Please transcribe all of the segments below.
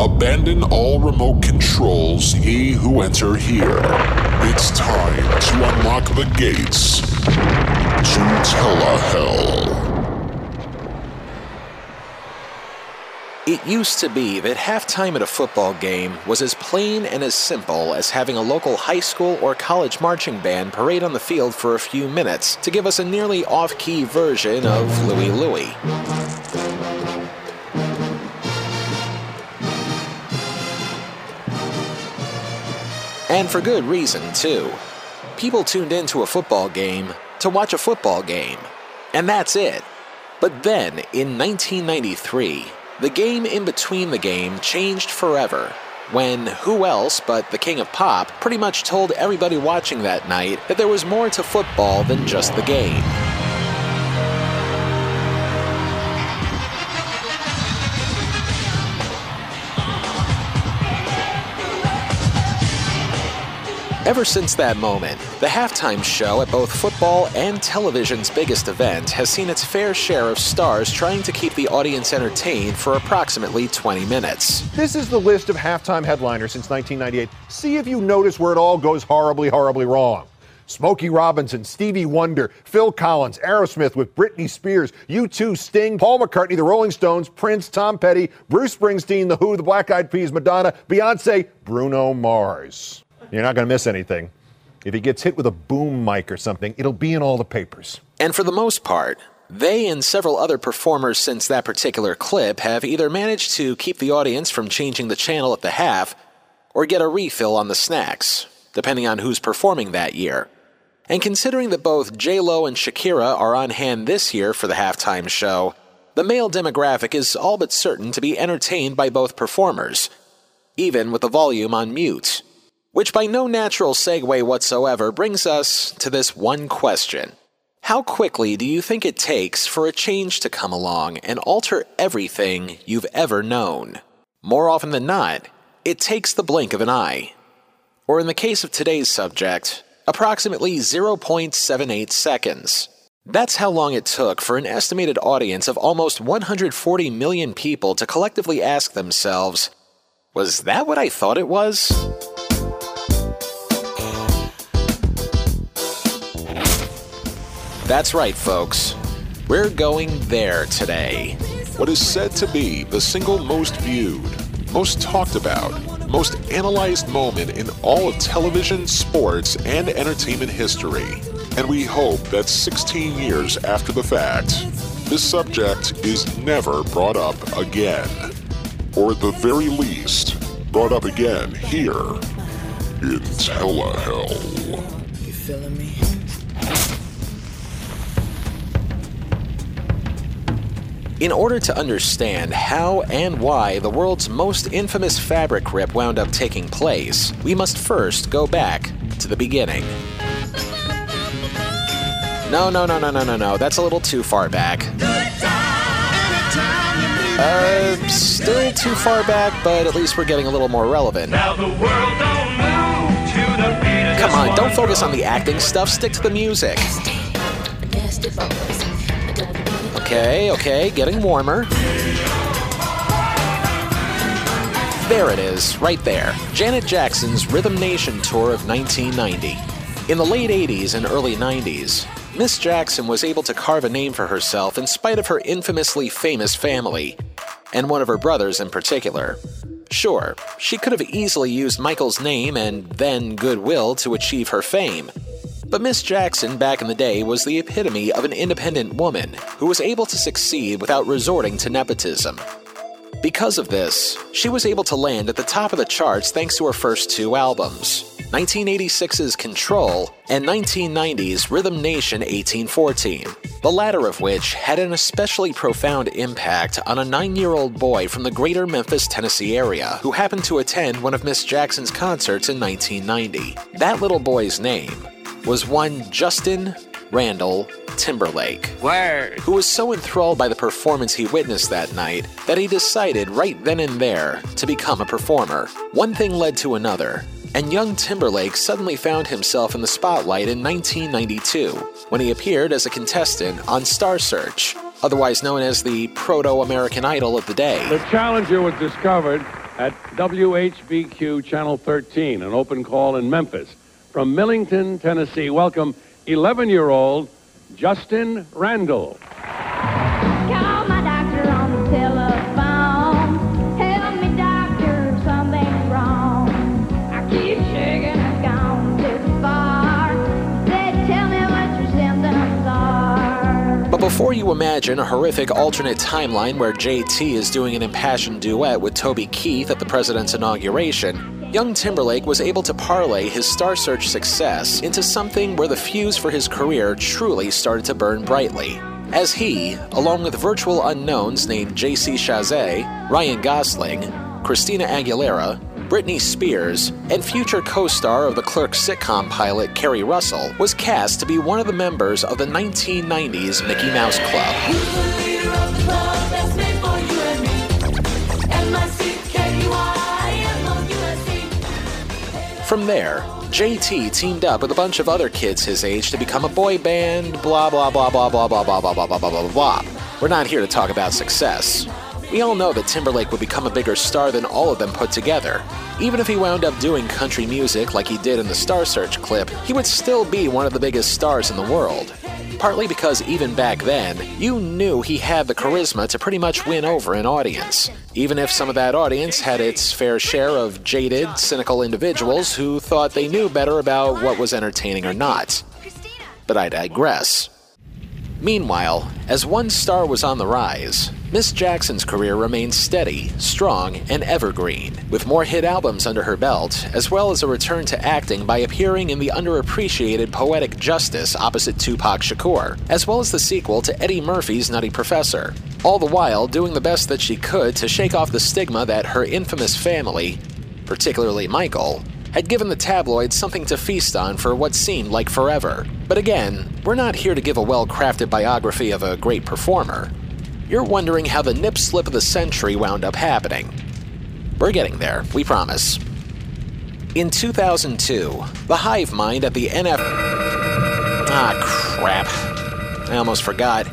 Abandon all remote controls, ye who enter here. It's time to unlock the gates to Telehell. It used to be that halftime at a football game was as plain and as simple as having a local high school or college marching band parade on the field for a few minutes to give us a nearly off key version of Louie Louie. And for good reason, too. People tuned into a football game to watch a football game. And that's it. But then, in 1993, the game in between the game changed forever when who else but the King of Pop pretty much told everybody watching that night that there was more to football than just the game. Ever since that moment, the halftime show at both football and television's biggest event has seen its fair share of stars trying to keep the audience entertained for approximately 20 minutes. This is the list of halftime headliners since 1998. See if you notice where it all goes horribly, horribly wrong. Smokey Robinson, Stevie Wonder, Phil Collins, Aerosmith with Britney Spears, U2, Sting, Paul McCartney, The Rolling Stones, Prince, Tom Petty, Bruce Springsteen, The Who, The Black Eyed Peas, Madonna, Beyonce, Bruno Mars. You're not going to miss anything. If he gets hit with a boom mic or something, it'll be in all the papers. And for the most part, they and several other performers since that particular clip have either managed to keep the audience from changing the channel at the half or get a refill on the snacks, depending on who's performing that year. And considering that both J-Lo and Shakira are on hand this year for the halftime show, the male demographic is all but certain to be entertained by both performers, even with the volume on mute. Which, by no natural segue whatsoever, brings us to this one question How quickly do you think it takes for a change to come along and alter everything you've ever known? More often than not, it takes the blink of an eye. Or in the case of today's subject, approximately 0.78 seconds. That's how long it took for an estimated audience of almost 140 million people to collectively ask themselves, Was that what I thought it was? That's right, folks. We're going there today. What is said to be the single most viewed, most talked about, most analyzed moment in all of television, sports, and entertainment history. And we hope that 16 years after the fact, this subject is never brought up again. Or at the very least, brought up again here in Telehell. You feeling me? In order to understand how and why the world's most infamous fabric rip wound up taking place, we must first go back to the beginning. No, no, no, no, no, no, no. That's a little too far back. Uh, still too far back, but at least we're getting a little more relevant. Now the world don't move to the beat Come on, don't focus on the acting stuff, stick to the music. Okay, okay, getting warmer. There it is, right there. Janet Jackson's Rhythm Nation tour of 1990. In the late 80s and early 90s, Miss Jackson was able to carve a name for herself in spite of her infamously famous family, and one of her brothers in particular. Sure, she could have easily used Michael's name and then goodwill to achieve her fame. But Miss Jackson back in the day was the epitome of an independent woman who was able to succeed without resorting to nepotism. Because of this, she was able to land at the top of the charts thanks to her first two albums 1986's Control and 1990's Rhythm Nation 1814, the latter of which had an especially profound impact on a nine year old boy from the greater Memphis, Tennessee area who happened to attend one of Miss Jackson's concerts in 1990. That little boy's name was one Justin Randall Timberlake Word. who was so enthralled by the performance he witnessed that night that he decided right then and there to become a performer. One thing led to another, and young Timberlake suddenly found himself in the spotlight in 1992 when he appeared as a contestant on Star Search, otherwise known as the proto American Idol of the day. The challenger was discovered at WHBQ Channel 13, an open call in Memphis. From Millington, Tennessee, welcome 11-year-old Justin Randall. Before you imagine a horrific alternate timeline where JT is doing an impassioned duet with Toby Keith at the president's inauguration, young Timberlake was able to parlay his Star Search success into something where the fuse for his career truly started to burn brightly. As he, along with virtual unknowns named JC Chasez, Ryan Gosling, Christina Aguilera, Britney Spears, and future co star of the Clerks sitcom pilot Keri Russell, was cast to be one of the members of the 1990s Mickey Mouse Club. From there, JT teamed up with a bunch of other kids his age to become a boy band, blah blah blah blah blah blah blah blah blah blah blah blah. We're not here to talk about success. We all know that Timberlake would become a bigger star than all of them put together. Even if he wound up doing country music like he did in the Star Search clip, he would still be one of the biggest stars in the world. Partly because even back then, you knew he had the charisma to pretty much win over an audience, even if some of that audience had its fair share of jaded, cynical individuals who thought they knew better about what was entertaining or not. But I digress. Meanwhile, as one star was on the rise, Miss Jackson's career remains steady, strong, and evergreen, with more hit albums under her belt, as well as a return to acting by appearing in the underappreciated Poetic Justice opposite Tupac Shakur, as well as the sequel to Eddie Murphy's Nutty Professor. All the while doing the best that she could to shake off the stigma that her infamous family, particularly Michael, had given the tabloids something to feast on for what seemed like forever. But again, we're not here to give a well crafted biography of a great performer. You're wondering how the nip slip of the century wound up happening. We're getting there, we promise. In 2002, the hive mind at the NF. Ah, crap. I almost forgot.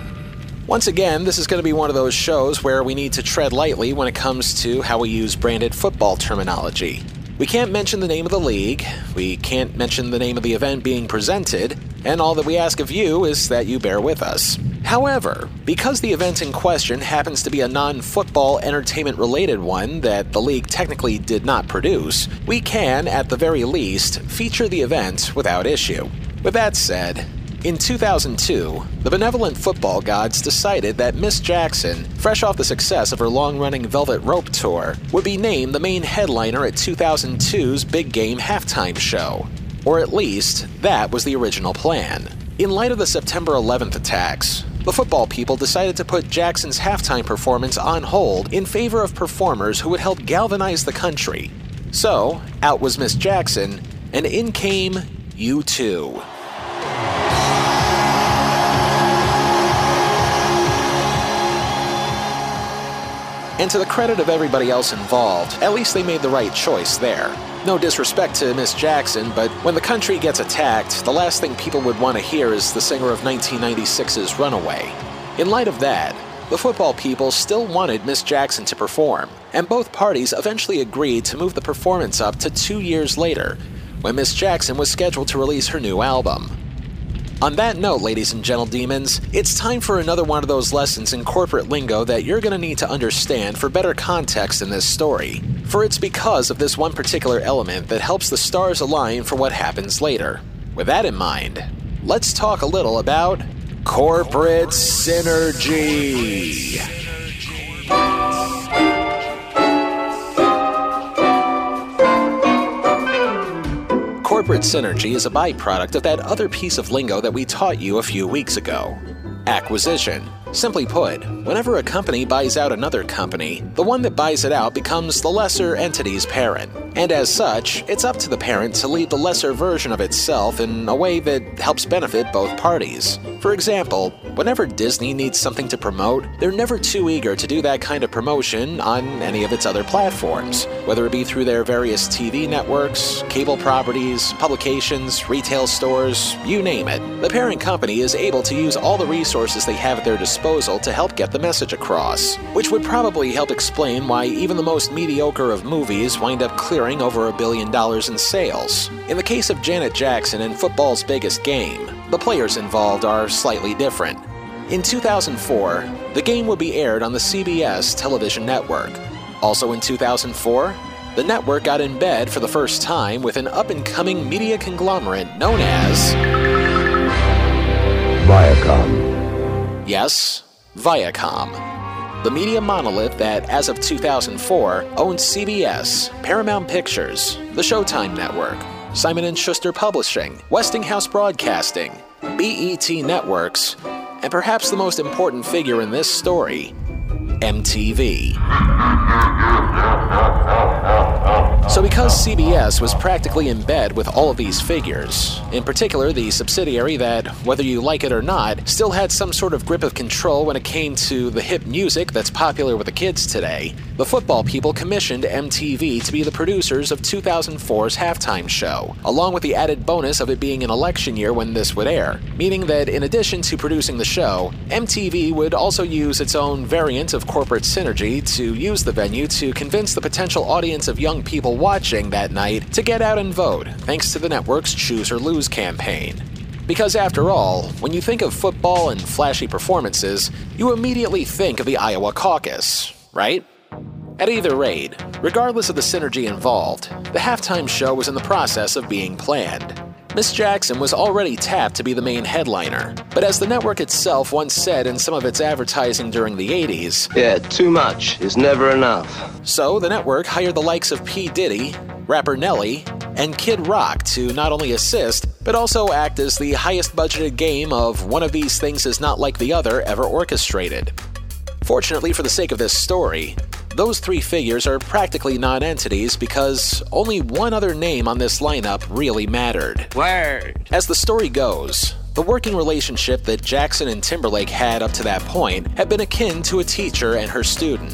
Once again, this is going to be one of those shows where we need to tread lightly when it comes to how we use branded football terminology. We can't mention the name of the league, we can't mention the name of the event being presented, and all that we ask of you is that you bear with us. However, because the event in question happens to be a non football entertainment related one that the league technically did not produce, we can, at the very least, feature the event without issue. With that said, in 2002, the benevolent football gods decided that Miss Jackson, fresh off the success of her long running Velvet Rope tour, would be named the main headliner at 2002's Big Game halftime show. Or at least, that was the original plan. In light of the September 11th attacks, the football people decided to put Jackson's halftime performance on hold in favor of performers who would help galvanize the country. So, out was Miss Jackson, and in came U2. And to the credit of everybody else involved, at least they made the right choice there. No disrespect to Miss Jackson, but when the country gets attacked, the last thing people would want to hear is the singer of 1996's Runaway. In light of that, the football people still wanted Miss Jackson to perform, and both parties eventually agreed to move the performance up to two years later, when Miss Jackson was scheduled to release her new album. On that note, ladies and gentle demons, it's time for another one of those lessons in corporate lingo that you're going to need to understand for better context in this story. For it's because of this one particular element that helps the stars align for what happens later. With that in mind, let's talk a little about corporate synergy. Corporate synergy is a byproduct of that other piece of lingo that we taught you a few weeks ago acquisition. Simply put, whenever a company buys out another company, the one that buys it out becomes the lesser entity's parent. And as such, it's up to the parent to lead the lesser version of itself in a way that helps benefit both parties. For example, whenever Disney needs something to promote, they're never too eager to do that kind of promotion on any of its other platforms, whether it be through their various TV networks, cable properties, publications, retail stores, you name it. The parent company is able to use all the resources they have at their disposal to help get the message across, which would probably help explain why even the most mediocre of movies wind up clearing over a billion dollars in sales. In the case of Janet Jackson and football's biggest game, the players involved are slightly different. In 2004, the game would be aired on the CBS television network. Also in 2004, the network got in bed for the first time with an up and coming media conglomerate known as. Yes, Viacom. The media monolith that, as of 2004, owns CBS, Paramount Pictures, the Showtime Network, Simon & Schuster Publishing, Westinghouse Broadcasting, BET Networks, and perhaps the most important figure in this story, MTV. So, because CBS was practically in bed with all of these figures, in particular the subsidiary that, whether you like it or not, still had some sort of grip of control when it came to the hip music that's popular with the kids today, the football people commissioned MTV to be the producers of 2004's halftime show, along with the added bonus of it being an election year when this would air, meaning that in addition to producing the show, MTV would also use its own variant of corporate synergy to use the venue to convince the potential audience of young people watching that night to get out and vote, thanks to the network's Choose or Lose campaign. Because after all, when you think of football and flashy performances, you immediately think of the Iowa caucus, right? At either rate, regardless of the synergy involved, the halftime show was in the process of being planned. Miss Jackson was already tapped to be the main headliner, but as the network itself once said in some of its advertising during the 80s, Yeah, too much is never enough. so the network hired the likes of P. Diddy, rapper Nelly, and Kid Rock to not only assist, but also act as the highest budgeted game of one of these things is not like the other ever orchestrated. Fortunately, for the sake of this story, those three figures are practically non entities because only one other name on this lineup really mattered. Word. As the story goes, the working relationship that Jackson and Timberlake had up to that point had been akin to a teacher and her student.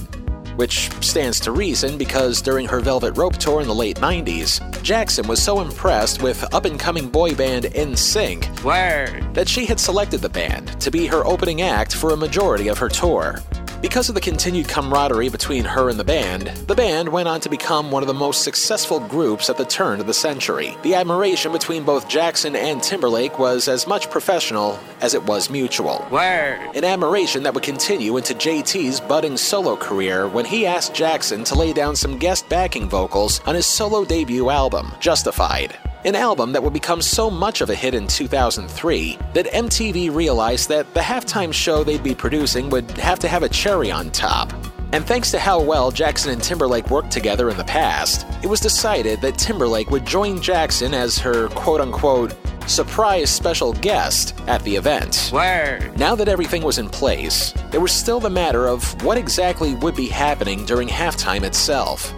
Which stands to reason because during her Velvet Rope tour in the late 90s, Jackson was so impressed with up and coming boy band NSYNC Word. that she had selected the band to be her opening act for a majority of her tour. Because of the continued camaraderie between her and the band, the band went on to become one of the most successful groups at the turn of the century. The admiration between both Jackson and Timberlake was as much professional as it was mutual. Word. An admiration that would continue into JT's budding solo career when he asked Jackson to lay down some guest backing vocals on his solo debut album, Justified. An album that would become so much of a hit in 2003 that MTV realized that the halftime show they'd be producing would have to have a cherry on top. And thanks to how well Jackson and Timberlake worked together in the past, it was decided that Timberlake would join Jackson as her quote unquote surprise special guest at the event. Word. Now that everything was in place, there was still the matter of what exactly would be happening during halftime itself,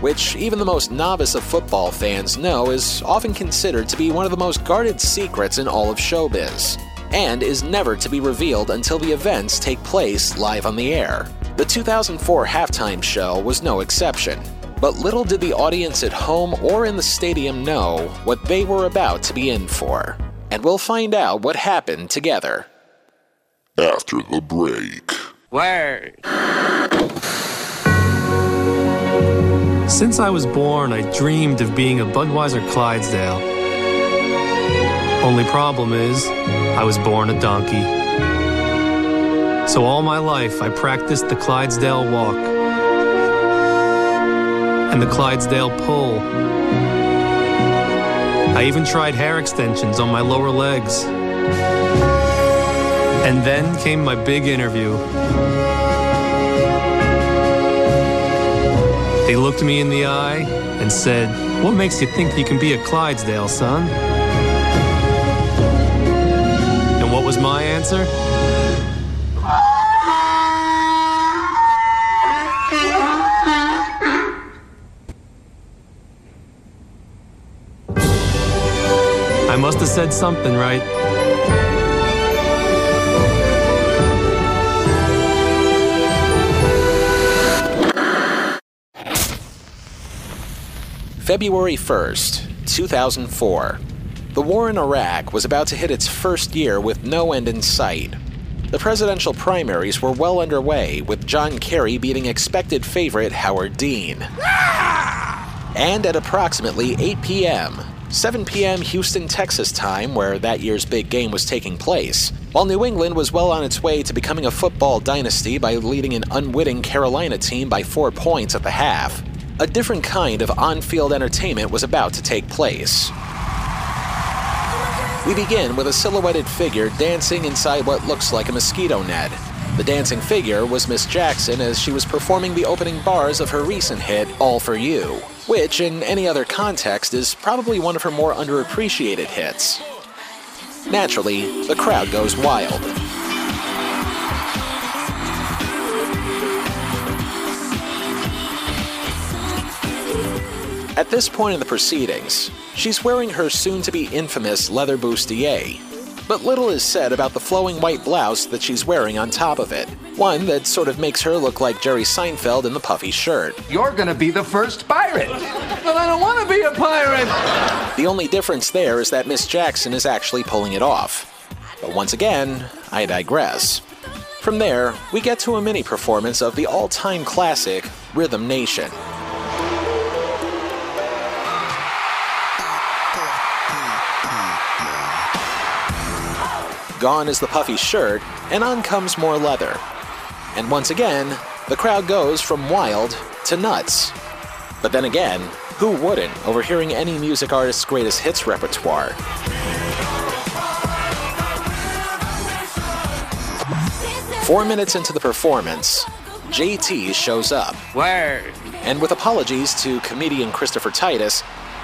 which even the most novice of football fans know is often considered to be one of the most guarded secrets in all of showbiz, and is never to be revealed until the events take place live on the air. The 2004 halftime show was no exception. But little did the audience at home or in the stadium know what they were about to be in for. And we'll find out what happened together. After the break. Word. Since I was born, I dreamed of being a Budweiser Clydesdale. Only problem is, I was born a donkey. So all my life, I practiced the Clydesdale walk and the Clydesdale pull. I even tried hair extensions on my lower legs. And then came my big interview. They looked me in the eye and said, What makes you think you can be a Clydesdale, son? And what was my answer? I must have said something right. February 1st, 2004. The war in Iraq was about to hit its first year with no end in sight. The presidential primaries were well underway, with John Kerry beating expected favorite Howard Dean. And at approximately 8 p.m., 7 p.m. Houston, Texas time, where that year's big game was taking place, while New England was well on its way to becoming a football dynasty by leading an unwitting Carolina team by four points at the half, a different kind of on field entertainment was about to take place. We begin with a silhouetted figure dancing inside what looks like a mosquito net. The dancing figure was Miss Jackson as she was performing the opening bars of her recent hit, All For You, which, in any other context, is probably one of her more underappreciated hits. Naturally, the crowd goes wild. At this point in the proceedings, she's wearing her soon to be infamous leather bustier. But little is said about the flowing white blouse that she's wearing on top of it. One that sort of makes her look like Jerry Seinfeld in the puffy shirt. You're gonna be the first pirate. but I don't wanna be a pirate. The only difference there is that Miss Jackson is actually pulling it off. But once again, I digress. From there, we get to a mini performance of the all time classic, Rhythm Nation. Gone is the puffy shirt, and on comes more leather. And once again, the crowd goes from wild to nuts. But then again, who wouldn't overhearing any music artist's greatest hits repertoire? Four minutes into the performance, JT shows up. Word. And with apologies to comedian Christopher Titus,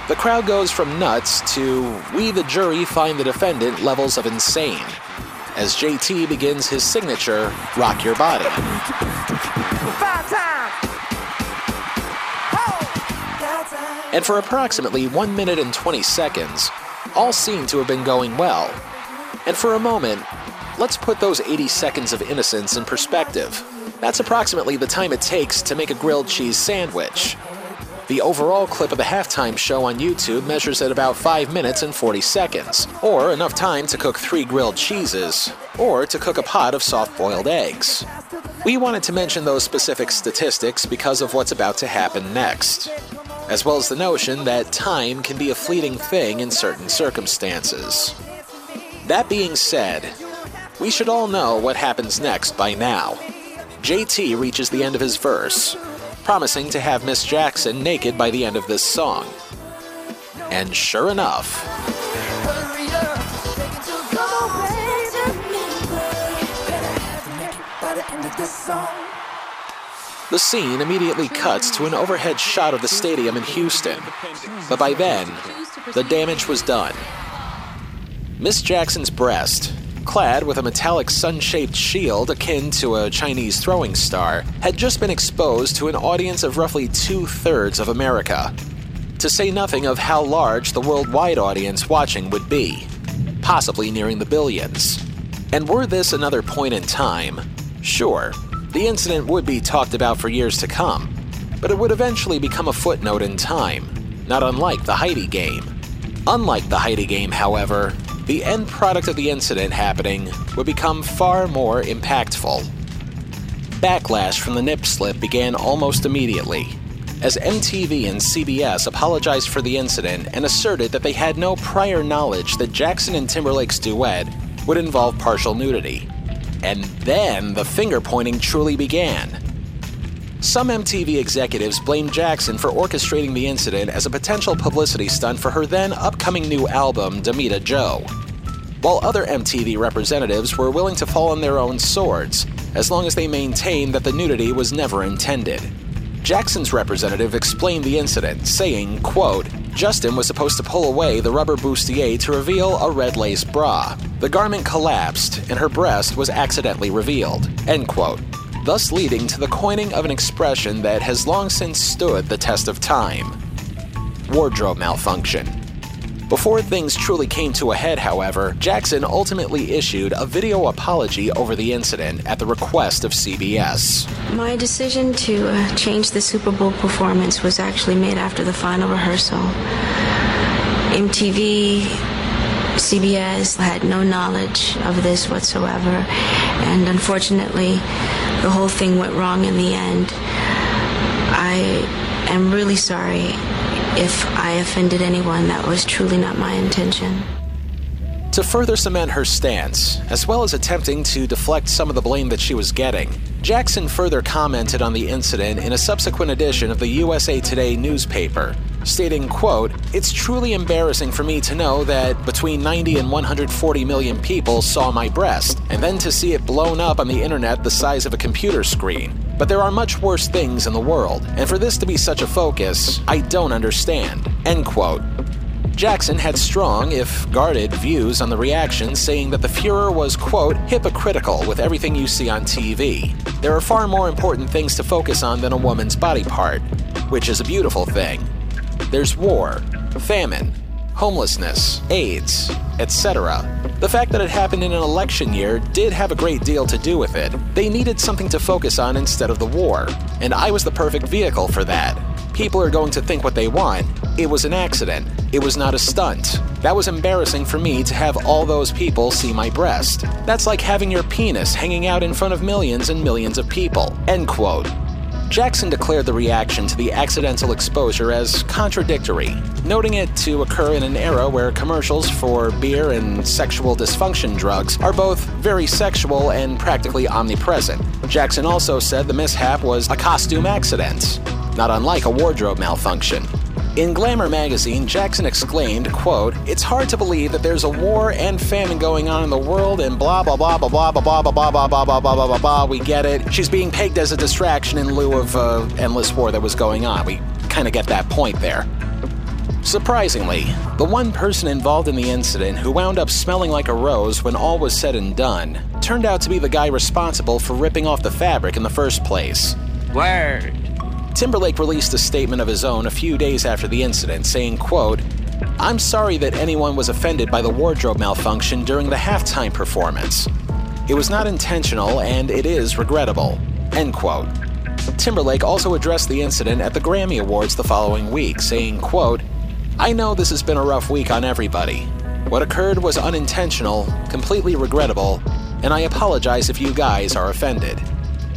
the crowd goes from nuts to we, the jury, find the defendant levels of insane as JT begins his signature Rock Your Body. And for approximately 1 minute and 20 seconds, all seemed to have been going well. And for a moment, let's put those 80 seconds of innocence in perspective. That's approximately the time it takes to make a grilled cheese sandwich. The overall clip of the halftime show on YouTube measures at about 5 minutes and 40 seconds, or enough time to cook three grilled cheeses, or to cook a pot of soft boiled eggs. We wanted to mention those specific statistics because of what's about to happen next, as well as the notion that time can be a fleeting thing in certain circumstances. That being said, we should all know what happens next by now. JT reaches the end of his verse, promising to have Miss Jackson naked by the end of this song. And sure enough, the scene immediately cuts to an overhead shot of the stadium in Houston. But by then, the damage was done. Miss Jackson's breast, clad with a metallic sun shaped shield akin to a Chinese throwing star, had just been exposed to an audience of roughly two thirds of America. To say nothing of how large the worldwide audience watching would be, possibly nearing the billions. And were this another point in time, sure, the incident would be talked about for years to come, but it would eventually become a footnote in time, not unlike the Heidi game. Unlike the Heidi game, however, the end product of the incident happening would become far more impactful. Backlash from the nip slip began almost immediately, as MTV and CBS apologized for the incident and asserted that they had no prior knowledge that Jackson and Timberlake's duet would involve partial nudity. And then the finger pointing truly began. Some MTV executives blamed Jackson for orchestrating the incident as a potential publicity stunt for her then upcoming new album, Damita Jo. While other MTV representatives were willing to fall on their own swords, as long as they maintained that the nudity was never intended. Jackson's representative explained the incident, saying, quote, Justin was supposed to pull away the rubber bustier to reveal a red lace bra. The garment collapsed, and her breast was accidentally revealed. End quote thus leading to the coining of an expression that has long since stood the test of time wardrobe malfunction. Before things truly came to a head, however, Jackson ultimately issued a video apology over the incident at the request of CBS. My decision to uh, change the Super Bowl performance was actually made after the final rehearsal. MTV, CBS had no knowledge of this whatsoever, and unfortunately, the whole thing went wrong in the end. I am really sorry if I offended anyone. That was truly not my intention. To further cement her stance, as well as attempting to deflect some of the blame that she was getting, Jackson further commented on the incident in a subsequent edition of the USA Today newspaper, stating, quote, It's truly embarrassing for me to know that between 90 and 140 million people saw my breast, and then to see it blown up on the internet the size of a computer screen. But there are much worse things in the world, and for this to be such a focus, I don't understand. End quote. Jackson had strong, if guarded, views on the reaction, saying that the furor was, quote, hypocritical with everything you see on TV. There are far more important things to focus on than a woman's body part, which is a beautiful thing. There's war, famine, homelessness, AIDS, etc. The fact that it happened in an election year did have a great deal to do with it. They needed something to focus on instead of the war, and I was the perfect vehicle for that. People are going to think what they want. It was an accident. It was not a stunt. That was embarrassing for me to have all those people see my breast. That's like having your penis hanging out in front of millions and millions of people. End quote. Jackson declared the reaction to the accidental exposure as contradictory, noting it to occur in an era where commercials for beer and sexual dysfunction drugs are both very sexual and practically omnipresent. Jackson also said the mishap was a costume accident, not unlike a wardrobe malfunction. In Glamour magazine, Jackson exclaimed, quote, It's hard to believe that there's a war and famine going on in the world and blah blah blah blah blah blah blah blah blah blah blah blah blah blah blah blah. We get it. She's being pegged as a distraction in lieu of uh, endless war that was going on. We kind of get that point there. Surprisingly, the one person involved in the incident who wound up smelling like a rose when all was said and done turned out to be the guy responsible for ripping off the fabric in the first place. Word. Timberlake released a statement of his own a few days after the incident, saying, quote, I'm sorry that anyone was offended by the wardrobe malfunction during the halftime performance. It was not intentional and it is regrettable. End quote. Timberlake also addressed the incident at the Grammy Awards the following week, saying, quote, I know this has been a rough week on everybody. What occurred was unintentional, completely regrettable, and I apologize if you guys are offended.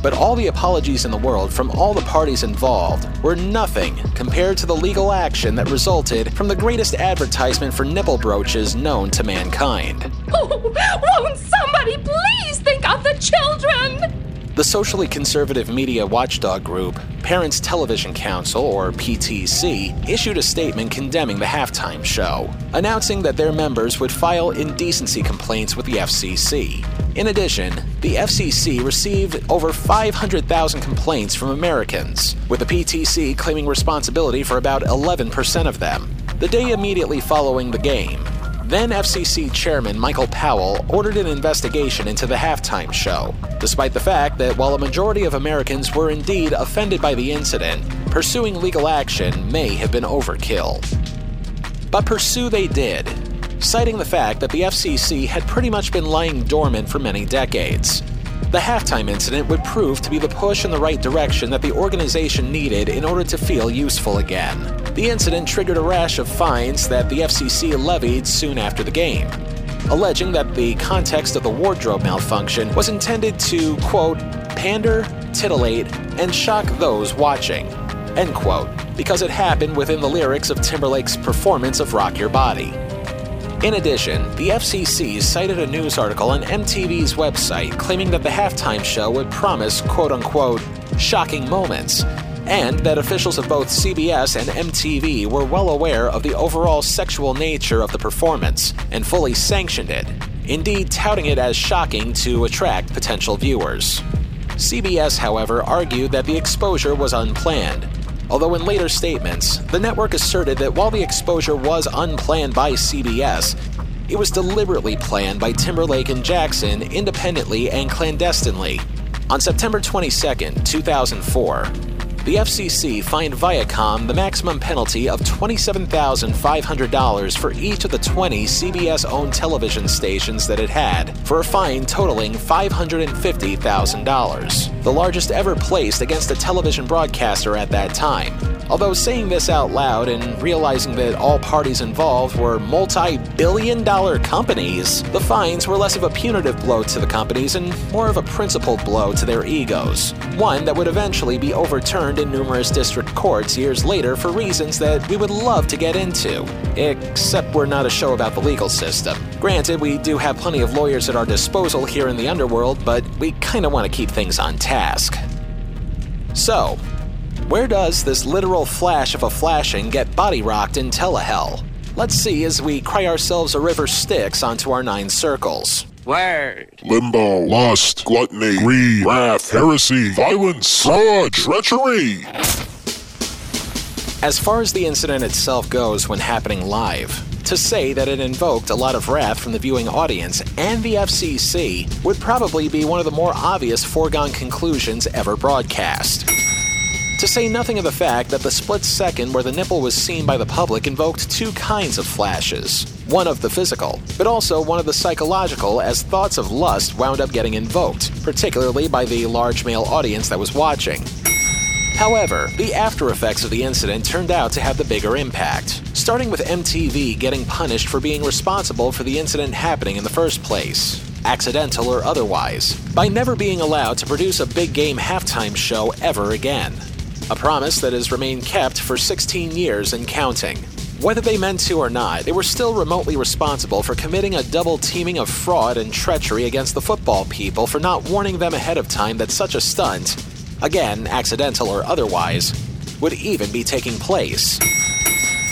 But all the apologies in the world from all the parties involved were nothing compared to the legal action that resulted from the greatest advertisement for nipple brooches known to mankind. Oh, won't somebody please think of the children? The socially conservative media watchdog group, Parents Television Council, or PTC, issued a statement condemning the halftime show, announcing that their members would file indecency complaints with the FCC. In addition, the FCC received over 500,000 complaints from Americans, with the PTC claiming responsibility for about 11% of them. The day immediately following the game, then FCC Chairman Michael Powell ordered an investigation into the halftime show, despite the fact that while a majority of Americans were indeed offended by the incident, pursuing legal action may have been overkill. But pursue they did, citing the fact that the FCC had pretty much been lying dormant for many decades. The halftime incident would prove to be the push in the right direction that the organization needed in order to feel useful again. The incident triggered a rash of fines that the FCC levied soon after the game, alleging that the context of the wardrobe malfunction was intended to, quote, pander, titillate, and shock those watching, end quote, because it happened within the lyrics of Timberlake's performance of Rock Your Body. In addition, the FCC cited a news article on MTV's website claiming that the halftime show would promise quote unquote shocking moments, and that officials of both CBS and MTV were well aware of the overall sexual nature of the performance and fully sanctioned it, indeed touting it as shocking to attract potential viewers. CBS, however, argued that the exposure was unplanned although in later statements, the network asserted that while the exposure was unplanned by CBS, it was deliberately planned by Timberlake and Jackson independently and clandestinely. On September 22, 2004, the FCC fined Viacom the maximum penalty of $27,500 for each of the 20 CBS owned television stations that it had, for a fine totaling $550,000, the largest ever placed against a television broadcaster at that time. Although saying this out loud and realizing that all parties involved were multi billion dollar companies, the fines were less of a punitive blow to the companies and more of a principled blow to their egos. One that would eventually be overturned in numerous district courts years later for reasons that we would love to get into. Except we're not a show about the legal system. Granted, we do have plenty of lawyers at our disposal here in the underworld, but we kinda want to keep things on task. So, where does this literal flash of a flashing get body rocked in telehell? Let's see as we cry ourselves a river Styx onto our nine circles. Word. Limbo, lust, gluttony, greed, wrath, heresy, violence, fraud, treachery. As far as the incident itself goes when happening live, to say that it invoked a lot of wrath from the viewing audience and the FCC would probably be one of the more obvious foregone conclusions ever broadcast. To say nothing of the fact that the split second where the nipple was seen by the public invoked two kinds of flashes one of the physical, but also one of the psychological, as thoughts of lust wound up getting invoked, particularly by the large male audience that was watching. However, the after effects of the incident turned out to have the bigger impact, starting with MTV getting punished for being responsible for the incident happening in the first place, accidental or otherwise, by never being allowed to produce a big game halftime show ever again. A promise that has remained kept for 16 years and counting. Whether they meant to or not, they were still remotely responsible for committing a double teaming of fraud and treachery against the football people for not warning them ahead of time that such a stunt, again, accidental or otherwise, would even be taking place.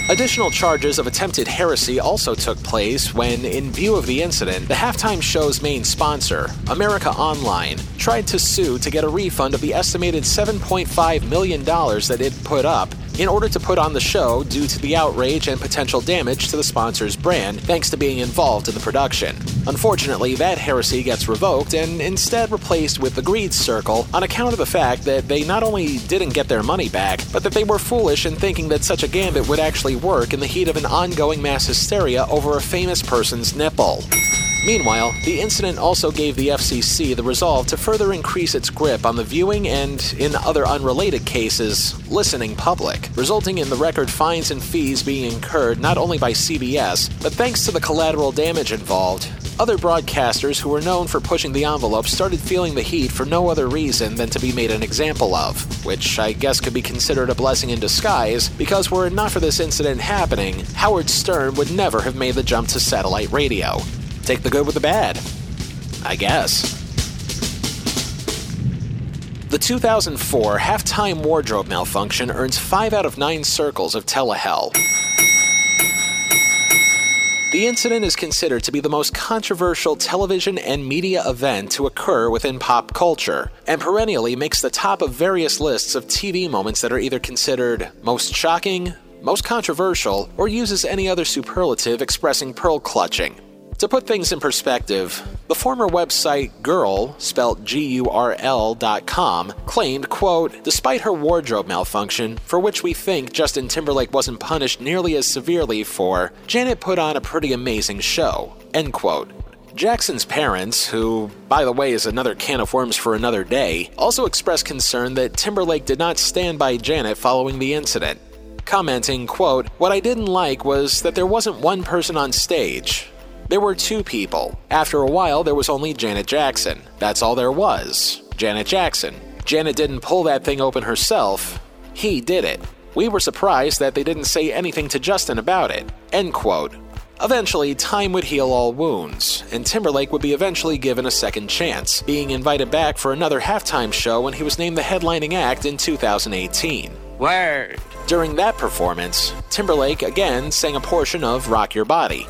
Additional charges of attempted heresy also took place when, in view of the incident, the halftime show's main sponsor, America Online, tried to sue to get a refund of the estimated $7.5 million that it put up in order to put on the show due to the outrage and potential damage to the sponsor's brand thanks to being involved in the production. Unfortunately, that heresy gets revoked and instead replaced with the greed circle on account of the fact that they not only didn't get their money back, but that they were foolish in thinking that such a gambit would actually work in the heat of an ongoing mass hysteria over a famous person's nipple. Meanwhile, the incident also gave the FCC the resolve to further increase its grip on the viewing and, in other unrelated cases, listening public, resulting in the record fines and fees being incurred not only by CBS, but thanks to the collateral damage involved. Other broadcasters who were known for pushing the envelope started feeling the heat for no other reason than to be made an example of, which I guess could be considered a blessing in disguise, because were it not for this incident happening, Howard Stern would never have made the jump to satellite radio. Take the good with the bad. I guess. The 2004 halftime wardrobe malfunction earns 5 out of 9 circles of telehell. The incident is considered to be the most controversial television and media event to occur within pop culture, and perennially makes the top of various lists of TV moments that are either considered most shocking, most controversial, or uses any other superlative expressing pearl clutching. To put things in perspective, the former website Girl, spelled G-U-R-L dot com, claimed, quote, despite her wardrobe malfunction, for which we think Justin Timberlake wasn't punished nearly as severely for, Janet put on a pretty amazing show, end quote. Jackson's parents, who, by the way, is another can of worms for another day, also expressed concern that Timberlake did not stand by Janet following the incident, commenting, quote, What I didn't like was that there wasn't one person on stage. There were two people. After a while, there was only Janet Jackson. That's all there was. Janet Jackson. Janet didn't pull that thing open herself. He did it. We were surprised that they didn't say anything to Justin about it. End quote. Eventually, time would heal all wounds, and Timberlake would be eventually given a second chance, being invited back for another halftime show when he was named the headlining act in 2018. Word. During that performance, Timberlake again sang a portion of Rock Your Body,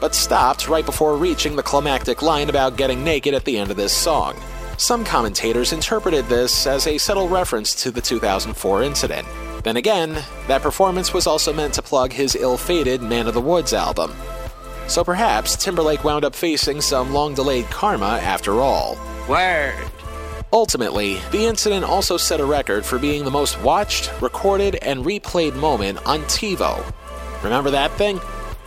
but stopped right before reaching the climactic line about getting naked at the end of this song. Some commentators interpreted this as a subtle reference to the 2004 incident. Then again, that performance was also meant to plug his ill fated Man of the Woods album. So perhaps Timberlake wound up facing some long delayed karma after all. Word. Ultimately, the incident also set a record for being the most watched, recorded, and replayed moment on TiVo. Remember that thing?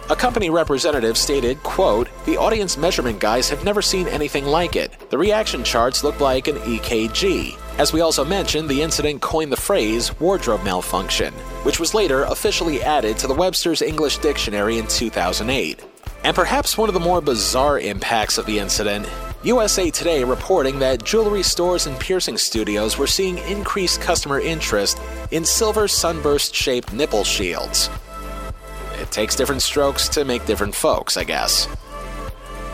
A company representative stated, quote, The audience measurement guys have never seen anything like it. The reaction charts look like an EKG. As we also mentioned, the incident coined the phrase wardrobe malfunction, which was later officially added to the Webster's English Dictionary in 2008. And perhaps one of the more bizarre impacts of the incident USA Today reporting that jewelry stores and piercing studios were seeing increased customer interest in silver sunburst shaped nipple shields. Takes different strokes to make different folks, I guess.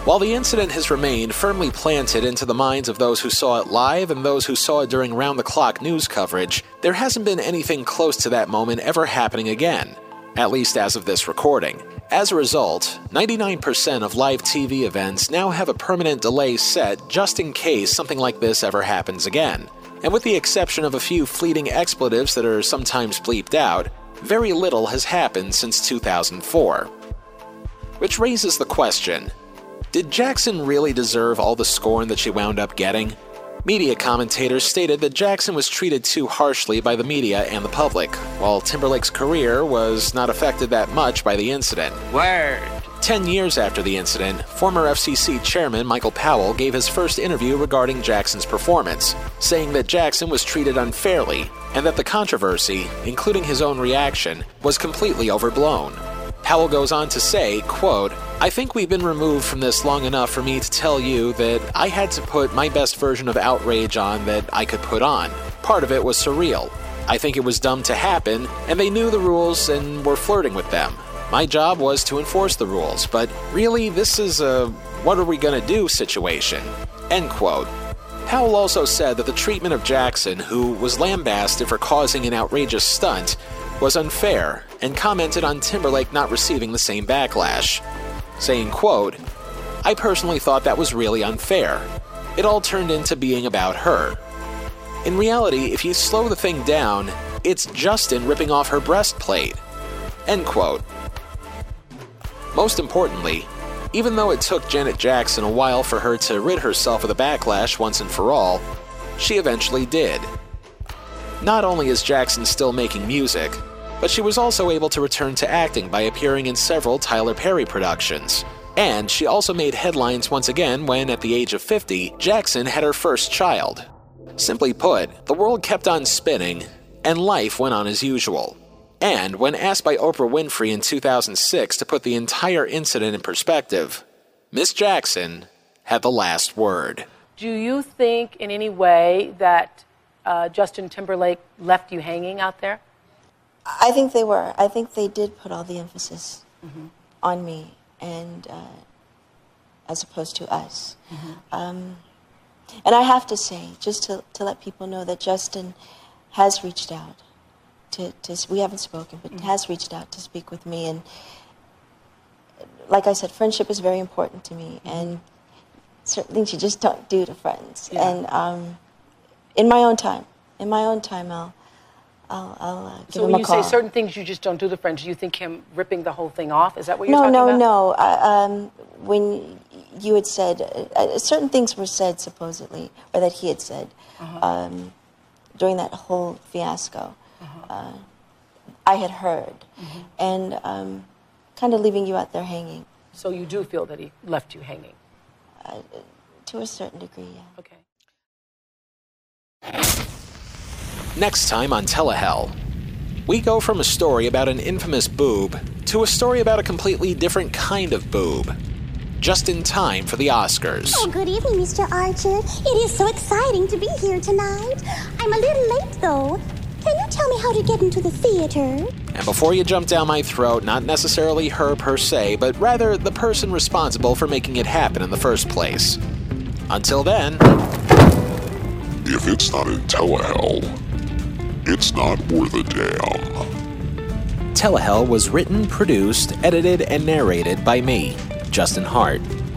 While the incident has remained firmly planted into the minds of those who saw it live and those who saw it during round the clock news coverage, there hasn't been anything close to that moment ever happening again, at least as of this recording. As a result, 99% of live TV events now have a permanent delay set just in case something like this ever happens again. And with the exception of a few fleeting expletives that are sometimes bleeped out, very little has happened since 2004. Which raises the question did Jackson really deserve all the scorn that she wound up getting? Media commentators stated that Jackson was treated too harshly by the media and the public, while Timberlake's career was not affected that much by the incident. Word. Ten years after the incident, former FCC chairman Michael Powell gave his first interview regarding Jackson's performance, saying that Jackson was treated unfairly and that the controversy, including his own reaction, was completely overblown. Powell goes on to say, quote, I think we've been removed from this long enough for me to tell you that I had to put my best version of outrage on that I could put on. Part of it was surreal. I think it was dumb to happen, and they knew the rules and were flirting with them. My job was to enforce the rules, but really, this is a what are we gonna do situation. End quote. Powell also said that the treatment of Jackson, who was lambasted for causing an outrageous stunt, was unfair and commented on Timberlake not receiving the same backlash, saying, quote, I personally thought that was really unfair. It all turned into being about her. In reality, if you slow the thing down, it's Justin ripping off her breastplate. End quote. Most importantly, even though it took Janet Jackson a while for her to rid herself of the backlash once and for all, she eventually did. Not only is Jackson still making music, but she was also able to return to acting by appearing in several Tyler Perry productions. And she also made headlines once again when, at the age of 50, Jackson had her first child. Simply put, the world kept on spinning, and life went on as usual. And when asked by Oprah Winfrey in 2006 to put the entire incident in perspective, Miss Jackson had the last word. Do you think in any way that uh, Justin Timberlake left you hanging out there? I think they were. I think they did put all the emphasis mm-hmm. on me, and uh, as opposed to us. Mm-hmm. Um, and I have to say, just to, to let people know that Justin has reached out. To, to we haven't spoken, but mm-hmm. has reached out to speak with me, and like I said, friendship is very important to me, mm-hmm. and certain things you just don't do to friends. Yeah. And um, in my own time, in my own time, I'll I'll, I'll uh, give so him a call. So you say certain things you just don't do to friends, do you think him ripping the whole thing off? Is that what you're no, talking no, about? No, no, uh, um, when you had said, uh, certain things were said supposedly, or that he had said uh-huh. um, during that whole fiasco. Uh, I had heard, mm-hmm. and um, kind of leaving you out there hanging. So you do feel that he left you hanging? Uh, to a certain degree, yeah. Okay. Next time on Telehell, we go from a story about an infamous boob to a story about a completely different kind of boob. Just in time for the Oscars. Oh, good evening, Mr. Archer. It is so exciting to be here tonight. I'm a little late, though. Can you tell me how to get into the theater? And before you jump down my throat, not necessarily her per se, but rather the person responsible for making it happen in the first place. Until then. If it's not in Telehell, it's not worth a damn. Telehell was written, produced, edited, and narrated by me, Justin Hart.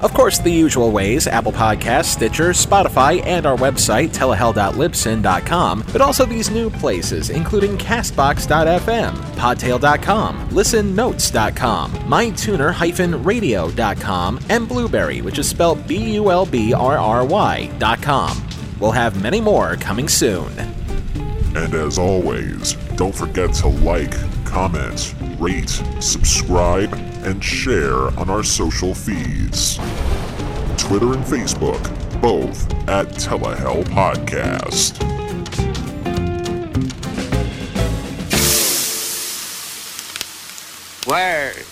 Of course, the usual ways Apple Podcasts, Stitcher, Spotify, and our website, telehell.libsyn.com, but also these new places, including Castbox.fm, Podtail.com, ListenNotes.com, MyTuner-Radio.com, and Blubrry, which is spelled B U L B R R Y.com. We'll have many more coming soon. And as always, don't forget to like, comment, rate, subscribe, and share on our social feeds. Twitter and Facebook, both at Telehell Podcast. Word.